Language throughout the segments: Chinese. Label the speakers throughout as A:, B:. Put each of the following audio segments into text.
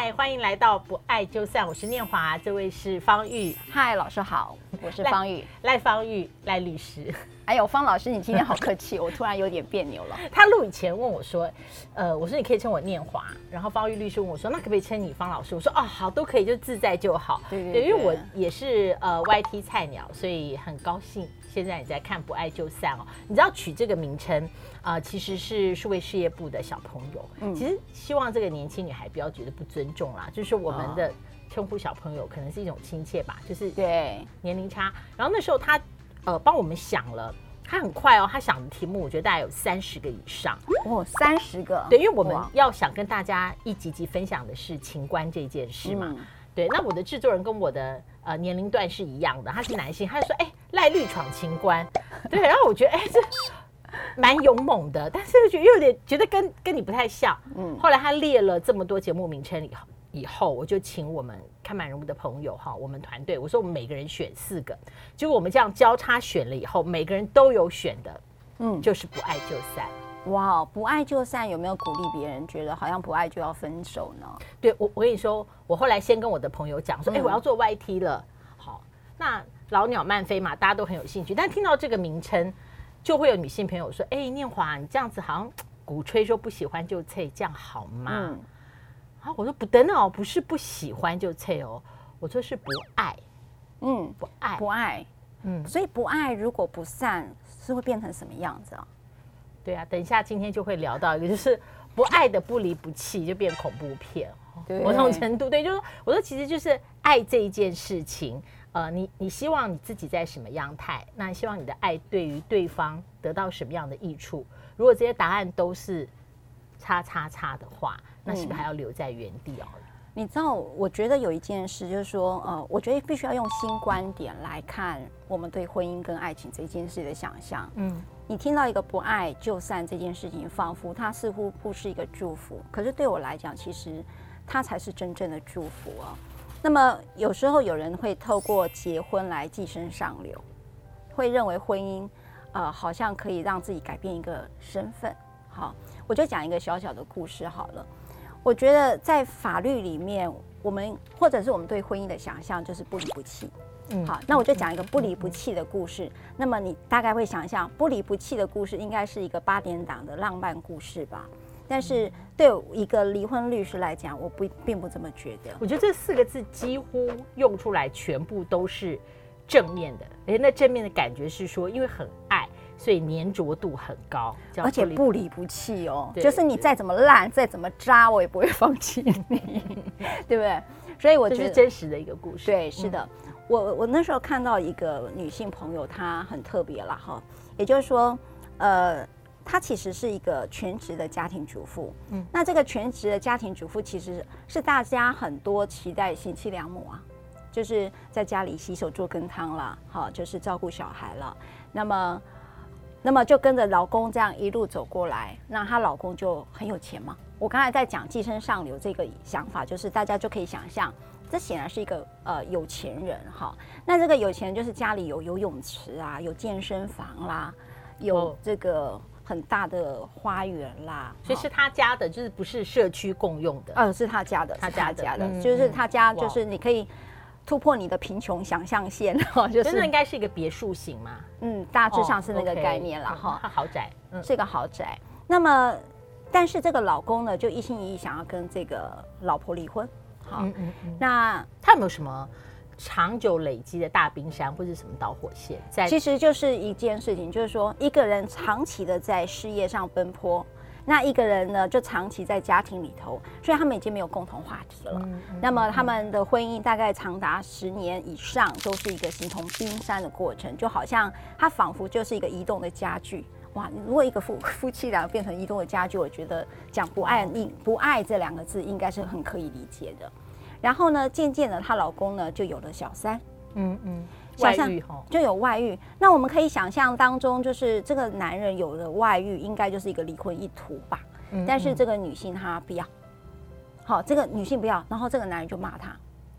A: 嗨，欢迎来到不爱就散，我是念华，这位是方玉。
B: 嗨，老师好，我是方玉，
A: 赖方玉，赖律师。
B: 哎呦，方老师，你今天好客气，我突然有点别扭了。
A: 他录以前问我说，呃，我说你可以称我念华，然后方玉律师问我说，那可不可以称你方老师？我说哦，好，都可以，就自在就好。
B: 对对对，
A: 对，因为我也是呃 YT 菜鸟，所以很高兴现在你在看不爱就散哦。你知道取这个名称啊、呃，其实是数位事业部的小朋友，嗯，其实希望这个年轻女孩不要觉得不尊重啦，就是我们的称呼小朋友可能是一种亲切吧，就是对。年龄差。然后那时候他。呃，帮我们想了，他很快哦，他想的题目我觉得大概有三十个以上。
B: 哦，三十个，
A: 对，因为我们要想跟大家一集集分享的是情关这件事嘛，嗯、对，那我的制作人跟我的呃年龄段是一样的，他是男性，他就说，哎，赖绿闯情关，对，然后我觉得，哎，这蛮勇猛的，但是又觉得又有点觉得跟跟你不太像，嗯，后来他列了这么多节目名称以后。以后我就请我们看满人物的朋友哈，我们团队我说我们每个人选四个，结果我们这样交叉选了以后，每个人都有选的，嗯，就是不爱就散。
B: 哇，不爱就散有没有鼓励别人觉得好像不爱就要分手呢？
A: 对，我我跟你说，我后来先跟我的朋友讲说，哎、嗯，我要做 YT 了，好，那老鸟慢飞嘛，大家都很有兴趣，但听到这个名称，就会有女性朋友说，哎，念华，你这样子好像鼓吹说不喜欢就退，这样好吗？嗯啊，我说不等哦，不是不喜欢就撤哦，我说是不爱，
B: 嗯，不爱不爱，嗯，所以不爱如果不散是会变成什么样子啊？
A: 对啊，等一下今天就会聊到一个，就是不爱的不离不弃就变恐怖片，对某种程度对，就是我说其实就是爱这一件事情，呃，你你希望你自己在什么样态，那你希望你的爱对于对方得到什么样的益处？如果这些答案都是叉叉叉的话。那是不是还要留在原地哦？嗯，
B: 你知道，我觉得有一件事就是说，呃，我觉得必须要用新观点来看我们对婚姻跟爱情这件事的想象。嗯，你听到一个不爱就散这件事情，仿佛它似乎不是一个祝福，可是对我来讲，其实它才是真正的祝福啊。那么有时候有人会透过结婚来寄生上流，会认为婚姻，呃，好像可以让自己改变一个身份。好，我就讲一个小小的故事好了。我觉得在法律里面，我们或者是我们对婚姻的想象就是不离不弃。嗯，好，那我就讲一个不离不弃的故事。那么你大概会想象，不离不弃的故事应该是一个八点档的浪漫故事吧？但是对一个离婚律师来讲，我不并不这么觉得。
A: 我觉得这四个字几乎用出来全部都是正面的，而且那正面的感觉是说，因为很爱。所以粘着度很高，
B: 而且不离不弃哦。就是你再怎么烂，再怎么渣，我也不会放弃你，对不对？所以我觉得
A: 这是真实的一个故事。
B: 对，是的。我我那时候看到一个女性朋友，她很特别了哈。也就是说，呃，她其实是一个全职的家庭主妇。嗯，那这个全职的家庭主妇其实是大家很多期待贤妻良母啊，就是在家里洗手做羹汤了，好，就是照顾小孩了。那么。那么就跟着老公这样一路走过来，那她老公就很有钱嘛。我刚才在讲寄生上流这个想法，就是大家就可以想象，这显然是一个呃有钱人哈。那这个有钱人就是家里有游泳池啊，有健身房啦，有这个很大的花园啦，
A: 所以是他家的，就是不是社区共用的。
B: 嗯，是他家的，他家家的，就是他家，就是你可以。突破你的贫穷想象线 哈，就是
A: 真的应该是一个别墅型嘛？
B: 嗯，大致上是那个概念了哈。
A: 它豪宅，
B: 嗯，是一个豪宅。那么，但是这个老公呢，就一心一意想要跟这个老婆离婚。好，嗯嗯嗯。那
A: 他有没有什么长久累积的大冰山或者什么导火线？在
B: 其实就是一件事情，就是说一个人长期的在事业上奔波。那一个人呢，就长期在家庭里头，所以他们已经没有共同话题了。嗯嗯、那么他们的婚姻大概长达十年以上，都是一个形同冰山的过程，就好像他仿佛就是一个移动的家具。哇，如果一个夫夫妻俩变成移动的家具，我觉得讲不爱应不爱这两个字应该是很可以理解的。然后呢，渐渐的，她老公呢就有了小三。嗯嗯。外遇哈，就有外遇。那我们可以想象当中，就是这个男人有了外遇，应该就是一个离婚意图吧。嗯嗯。但是这个女性她不要，好，这个女性不要，然后这个男人就骂她。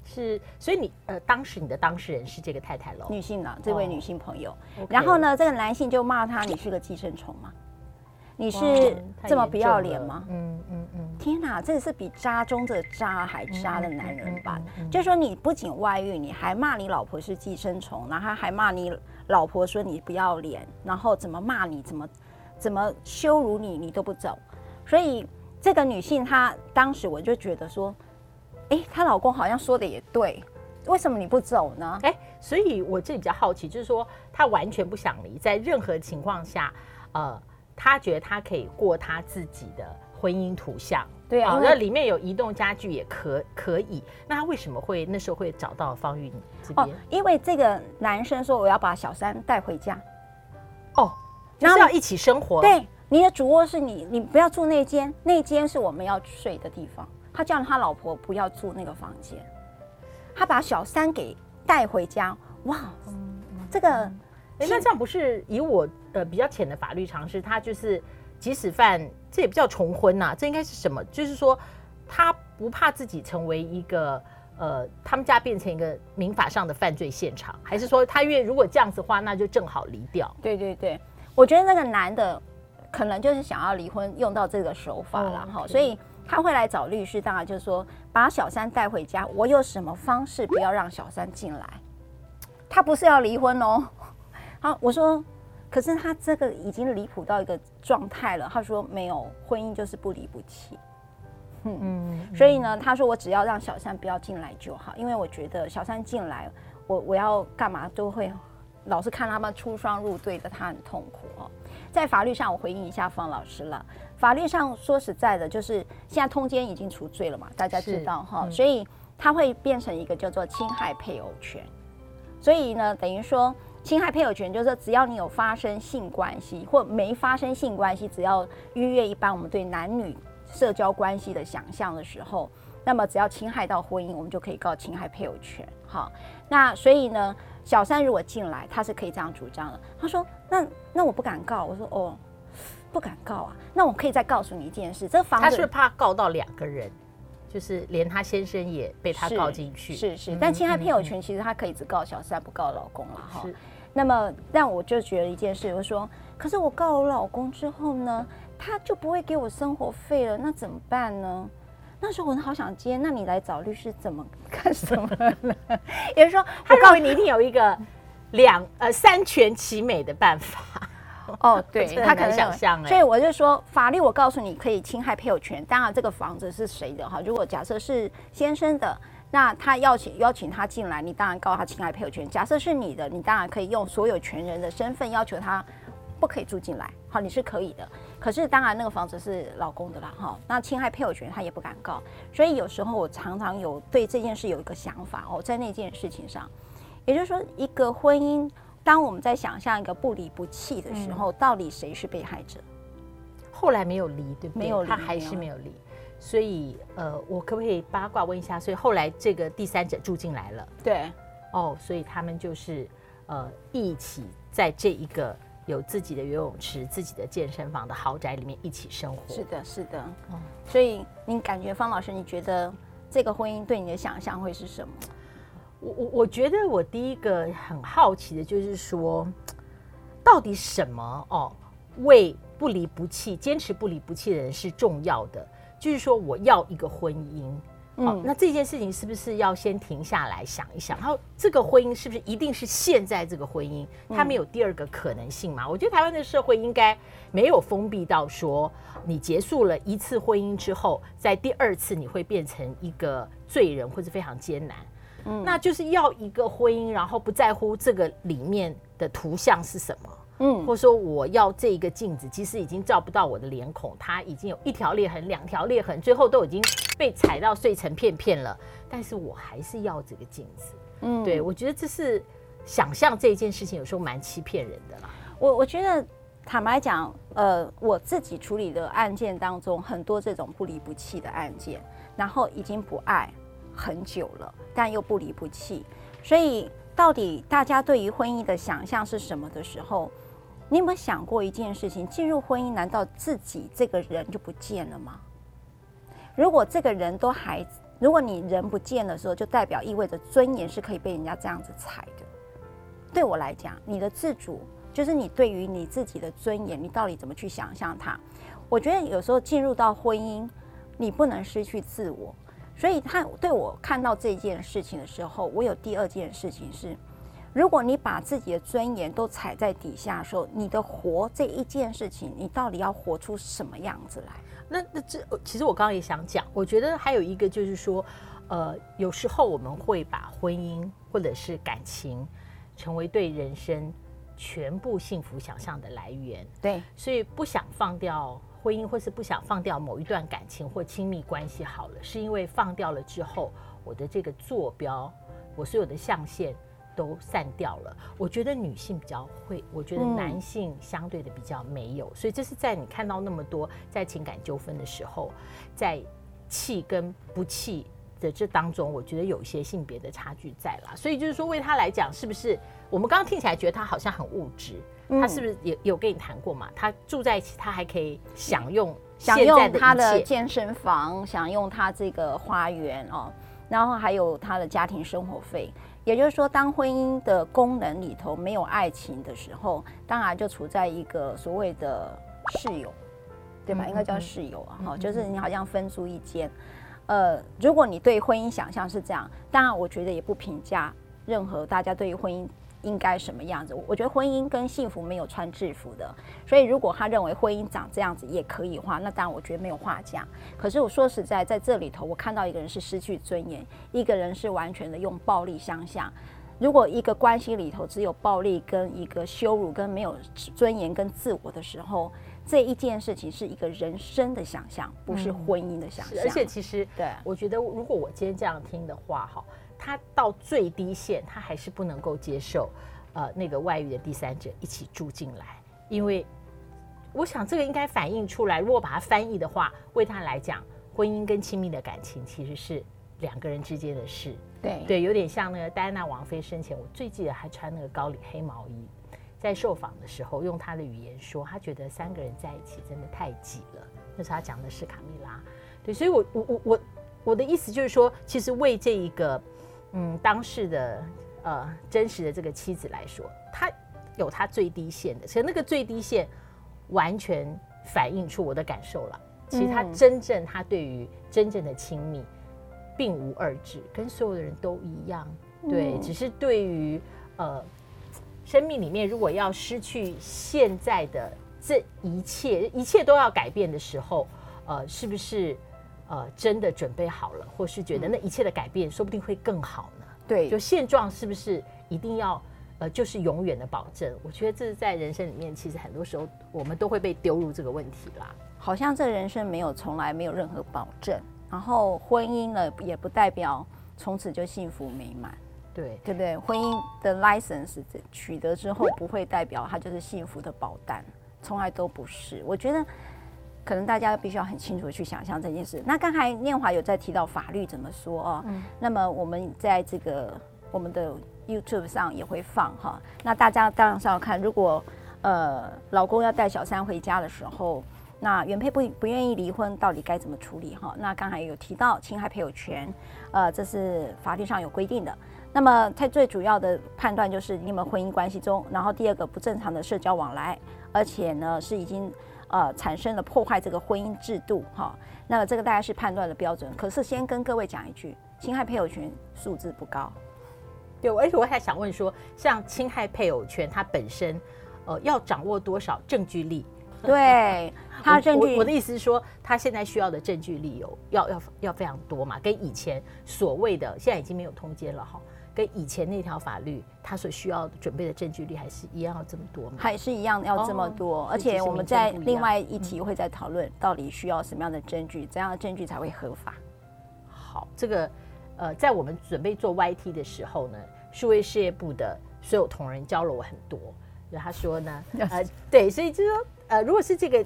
A: 是，所以你呃，当时你的当事人是这个太太喽？
B: 女性呢，这位女性朋友。然后呢，这个男性就骂她：“你是个寄生虫嘛。”你是这么不要脸吗？嗯嗯嗯。天哪，这个是比渣中的渣还渣的男人吧？就是说，你不仅外遇，你还骂你老婆是寄生虫，然后还骂你老婆说你不要脸，然后怎么骂你，怎么怎么羞辱你，你都不走。所以这个女性她当时我就觉得说，哎，她老公好像说的也对，为什么你不走呢？
A: 哎，所以我这里比较好奇，就是说他完全不想离，在任何情况下，呃。他觉得他可以过他自己的婚姻图像，
B: 对啊，
A: 那里面有移动家具也可可以。那他为什么会那时候会找到方玉这边？哦，
B: 因为这个男生说我要把小三带回家，
A: 哦，就是要一起生活。
B: 对，你的主卧是你，你不要住那间，那间是我们要睡的地方。他叫他老婆不要住那个房间，他把小三给带回家。哇，嗯，这个。
A: 哎，那这样不是以我呃比较浅的法律常识，他就是即使犯，这也不叫重婚呐、啊，这应该是什么？就是说他不怕自己成为一个呃，他们家变成一个民法上的犯罪现场，还是说他愿如果这样子的话，那就正好离掉？
B: 对对对，我觉得那个男的可能就是想要离婚，用到这个手法了哈，所以他会来找律师，当然就是说把小三带回家，我有什么方式不要让小三进来？他不是要离婚哦。好，我说，可是他这个已经离谱到一个状态了。他说没有婚姻就是不离不弃，嗯嗯，所以呢，他说我只要让小三不要进来就好，因为我觉得小三进来，我我要干嘛都会老是看他们出双入对的，他很痛苦哦。在法律上，我回应一下方老师了。法律上说实在的，就是现在通奸已经除罪了嘛，大家知道哈，所以他会变成一个叫做侵害配偶权。所以呢，等于说。侵害配偶权就是说，只要你有发生性关系或没发生性关系，只要逾越一般我们对男女社交关系的想象的时候，那么只要侵害到婚姻，我们就可以告侵害配偶权。好，那所以呢，小三如果进来，他是可以这样主张的。他说：“那那我不敢告。”我说：“哦，不敢告啊。”那我可以再告诉你一件事，这个房子
A: 他是怕告到两个人？就是连他先生也被他告进去，
B: 是是，是。但侵害配偶权，其实他可以只告小三，不告老公了哈。那么，但我就觉得一件事，我说，可是我告我老公之后呢，他就不会给我生活费了，那怎么办呢？那时候我好想接，那你来找律师怎么干什么呢？也就是说，
A: 我告诉你一定有一个两呃三全其美的办法。
B: 哦，对，他可能想象，所以我就说，法律我告诉你可以侵害配偶权。当然，这个房子是谁的哈？如果假设是先生的，那他邀请邀请他进来，你当然告他侵害配偶权。假设是你的，你当然可以用所有权人的身份要求他不可以住进来，好，你是可以的。可是当然那个房子是老公的啦，哈，那侵害配偶权他也不敢告。所以有时候我常常有对这件事有一个想法哦，在那件事情上，也就是说一个婚姻。当我们在想象一个不离不弃的时候，嗯、到底谁是被害者？
A: 后来没有离，对不对？
B: 没有离，
A: 他还是没有离。所以，呃，我可不可以八卦问一下？所以后来这个第三者住进来了，
B: 对，
A: 哦，所以他们就是呃一起在这一个有自己的游泳池、自己的健身房的豪宅里面一起生活。
B: 是的，是的。嗯，所以你感觉方老师，你觉得这个婚姻对你的想象会是什么？
A: 我我我觉得我第一个很好奇的就是说，到底什么哦，为不离不弃、坚持不离不弃的人是重要的？就是说，我要一个婚姻，嗯、哦，那这件事情是不是要先停下来想一想？然后这个婚姻是不是一定是现在这个婚姻？它没有第二个可能性吗？嗯、我觉得台湾的社会应该没有封闭到说，你结束了一次婚姻之后，在第二次你会变成一个罪人或者非常艰难。嗯，那就是要一个婚姻，然后不在乎这个里面的图像是什么，嗯，或者说我要这一个镜子，其实已经照不到我的脸孔，它已经有一条裂痕、两条裂痕，最后都已经被踩到碎成片片了，但是我还是要这个镜子，嗯，对，我觉得这是想象这一件事情有时候蛮欺骗人的啦。
B: 我我觉得坦白讲，呃，我自己处理的案件当中，很多这种不离不弃的案件，然后已经不爱。很久了，但又不离不弃，所以到底大家对于婚姻的想象是什么的时候，你有没有想过一件事情？进入婚姻，难道自己这个人就不见了吗？如果这个人都还，如果你人不见的时候，就代表意味着尊严是可以被人家这样子踩的。对我来讲，你的自主就是你对于你自己的尊严，你到底怎么去想象它？我觉得有时候进入到婚姻，你不能失去自我。所以他对我看到这件事情的时候，我有第二件事情是：如果你把自己的尊严都踩在底下的时候，你的活这一件事情，你到底要活出什么样子来？
A: 那那这其实我刚刚也想讲，我觉得还有一个就是说，呃，有时候我们会把婚姻或者是感情成为对人生全部幸福想象的来源。
B: 对，
A: 所以不想放掉。婚姻或是不想放掉某一段感情或亲密关系好了，是因为放掉了之后，我的这个坐标，我所有的象限都散掉了。我觉得女性比较会，我觉得男性相对的比较没有。所以这是在你看到那么多在情感纠纷的时候，在气跟不气的这当中，我觉得有一些性别的差距在啦。所以就是说，为他来讲，是不是我们刚刚听起来觉得他好像很物质？他是不是也有跟你谈过嘛？他住在一起，他还可以享用
B: 享用他的健身房，享用他这个花园哦，然后还有他的家庭生活费。也就是说，当婚姻的功能里头没有爱情的时候，当然就处在一个所谓的室友，对吧？应该叫室友啊，哈，就是你好像分租一间。呃，如果你对婚姻想象是这样，当然我觉得也不评价任何大家对于婚姻。应该什么样子？我觉得婚姻跟幸福没有穿制服的，所以如果他认为婚姻长这样子也可以的话，那当然我觉得没有话讲。可是我说实在，在这里头，我看到一个人是失去尊严，一个人是完全的用暴力相向。如果一个关系里头只有暴力跟一个羞辱跟没有尊严跟自我的时候，这一件事情是一个人生的想象，不是婚姻的想象。
A: 而且其实，对，我觉得如果我今天这样听的话，哈。他到最低限，他还是不能够接受，呃，那个外遇的第三者一起住进来，因为我想这个应该反映出来。如果把它翻译的话，为他来讲，婚姻跟亲密的感情其实是两个人之间的事。
B: 对
A: 对，有点像那个戴安娜王妃生前，我最记得还穿那个高领黑毛衣，在受访的时候用他的语言说，他觉得三个人在一起真的太挤了。那时候他讲的是卡蜜拉。对，所以我我我我我的意思就是说，其实为这一个。嗯，当事的呃真实的这个妻子来说，她有她最低线的，其实那个最低线完全反映出我的感受了。其实她真正她对于真正的亲密并无二致，跟所有的人都一样。对，只是对于呃生命里面如果要失去现在的这一切，一切都要改变的时候，呃，是不是？呃，真的准备好了，或是觉得那一切的改变说不定会更好呢？
B: 对，
A: 就现状是不是一定要呃，就是永远的保证？我觉得这是在人生里面，其实很多时候我们都会被丢入这个问题啦。
B: 好像这人生没有从来没有任何保证，然后婚姻呢也不代表从此就幸福美满，
A: 对
B: 对不对？婚姻的 license 取得之后，不会代表它就是幸福的保单，从来都不是。我觉得。可能大家必须要很清楚的去想象这件事。那刚才念华有在提到法律怎么说哦，嗯，那么我们在这个我们的 YouTube 上也会放哈。那大家当然是要看，如果呃老公要带小三回家的时候，那原配不不愿意离婚，到底该怎么处理哈？那刚才有提到侵害配偶权，呃，这是法律上有规定的。那么它最主要的判断就是你们婚姻关系中，然后第二个不正常的社交往来，而且呢是已经。呃，产生了破坏这个婚姻制度，哈，那这个大概是判断的标准。可是先跟各位讲一句，侵害配偶权数字不高。
A: 对，而且我还想问说，像侵害配偶权，它本身，呃，要掌握多少证据力？
B: 对，他证据
A: 我，我的意思是说，他现在需要的证据力有要要要非常多嘛，跟以前所谓的现在已经没有通奸了哈。跟以前那条法律，它所需要准备的证据力还是一样要这么多吗？
B: 还是一样要这么多，而且我们在另外一题会再讨论，到底需要什么样的证据，怎样的证据才会合法？
A: 好，这个呃，在我们准备做 YT 的时候呢，数位事业部的所有同仁教了我很多。他说呢，呃，对，所以就是说，呃，如果是这个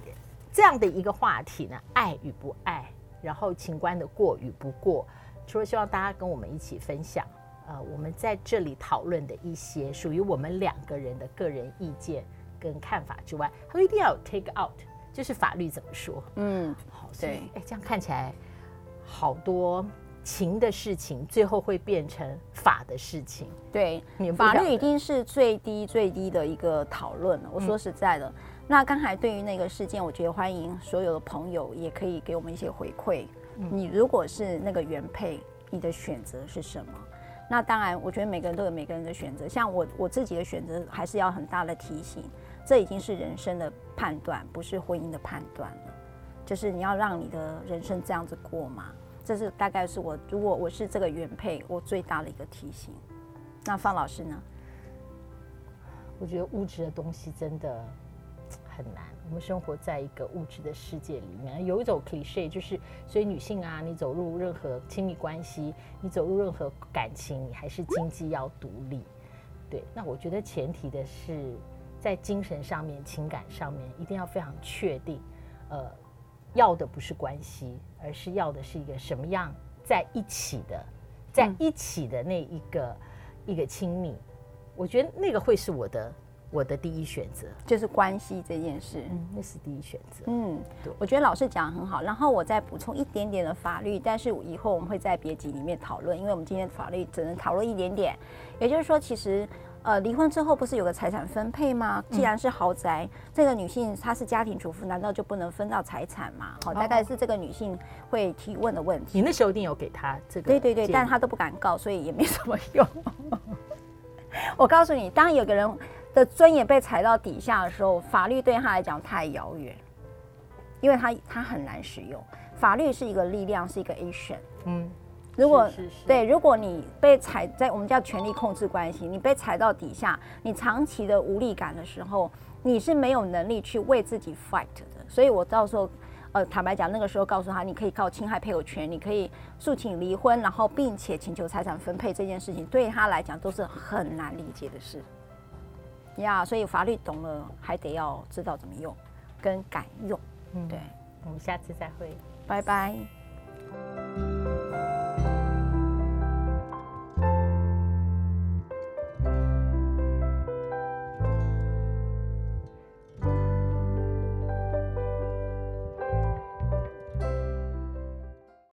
A: 这样的一个话题呢，爱与不爱，然后情关的过与不过，除了希望大家跟我们一起分享。呃，我们在这里讨论的一些属于我们两个人的个人意见跟看法之外，他说一定要有 take out，就是法律怎么说？
B: 嗯，
A: 好，对，哎，这样看起来好多情的事情最后会变成法的事情。
B: 对，法律一定是最低最低的一个讨论了。我说实在的，嗯、那刚才对于那个事件，我觉得欢迎所有的朋友也可以给我们一些回馈。嗯、你如果是那个原配，你的选择是什么？那当然，我觉得每个人都有每个人的选择。像我我自己的选择，还是要很大的提醒，这已经是人生的判断，不是婚姻的判断了。就是你要让你的人生这样子过吗？这是大概是我，如果我是这个原配，我最大的一个提醒。那方老师呢？
A: 我觉得物质的东西真的很难。我们生活在一个物质的世界里面，有一种 cliché 就是，所以女性啊，你走入任何亲密关系，你走入任何感情，你还是经济要独立。对，那我觉得前提的是，在精神上面、情感上面，一定要非常确定，呃。要的不是关系，而是要的是一个什么样在一起的，在一起的那一个、一个亲密。我觉得那个会是我的我的第一选择，
B: 就是关系这件事，
A: 嗯，那是第一选择。
B: 嗯，对，我觉得老师讲得很好，然后我再补充一点点的法律，但是以后我们会在别集里面讨论，因为我们今天法律只能讨论一点点，也就是说，其实。呃，离婚之后不是有个财产分配吗？既然是豪宅，嗯、这个女性她是家庭主妇，难道就不能分到财产吗？好、哦，大概是这个女性会提问的问题。
A: 你那时候一定有给她这个？
B: 对对对，但她都不敢告，所以也没什么用。我告诉你，当有个人的尊严被踩到底下的时候，法律对他来讲太遥远，因为他他很难使用。法律是一个力量，是一个 action。嗯。如果对，如果你被踩在我们叫权力控制关系，你被踩到底下，你长期的无力感的时候，你是没有能力去为自己 fight 的。所以我到时候，呃，坦白讲，那个时候告诉他，你可以靠侵害配偶权，你可以诉请离婚，然后并且请求财产分配这件事情，对他来讲都是很难理解的事。呀，所以法律懂了，还得要知道怎么用，跟敢用。嗯，对，
A: 我们下次再会，
B: 拜拜。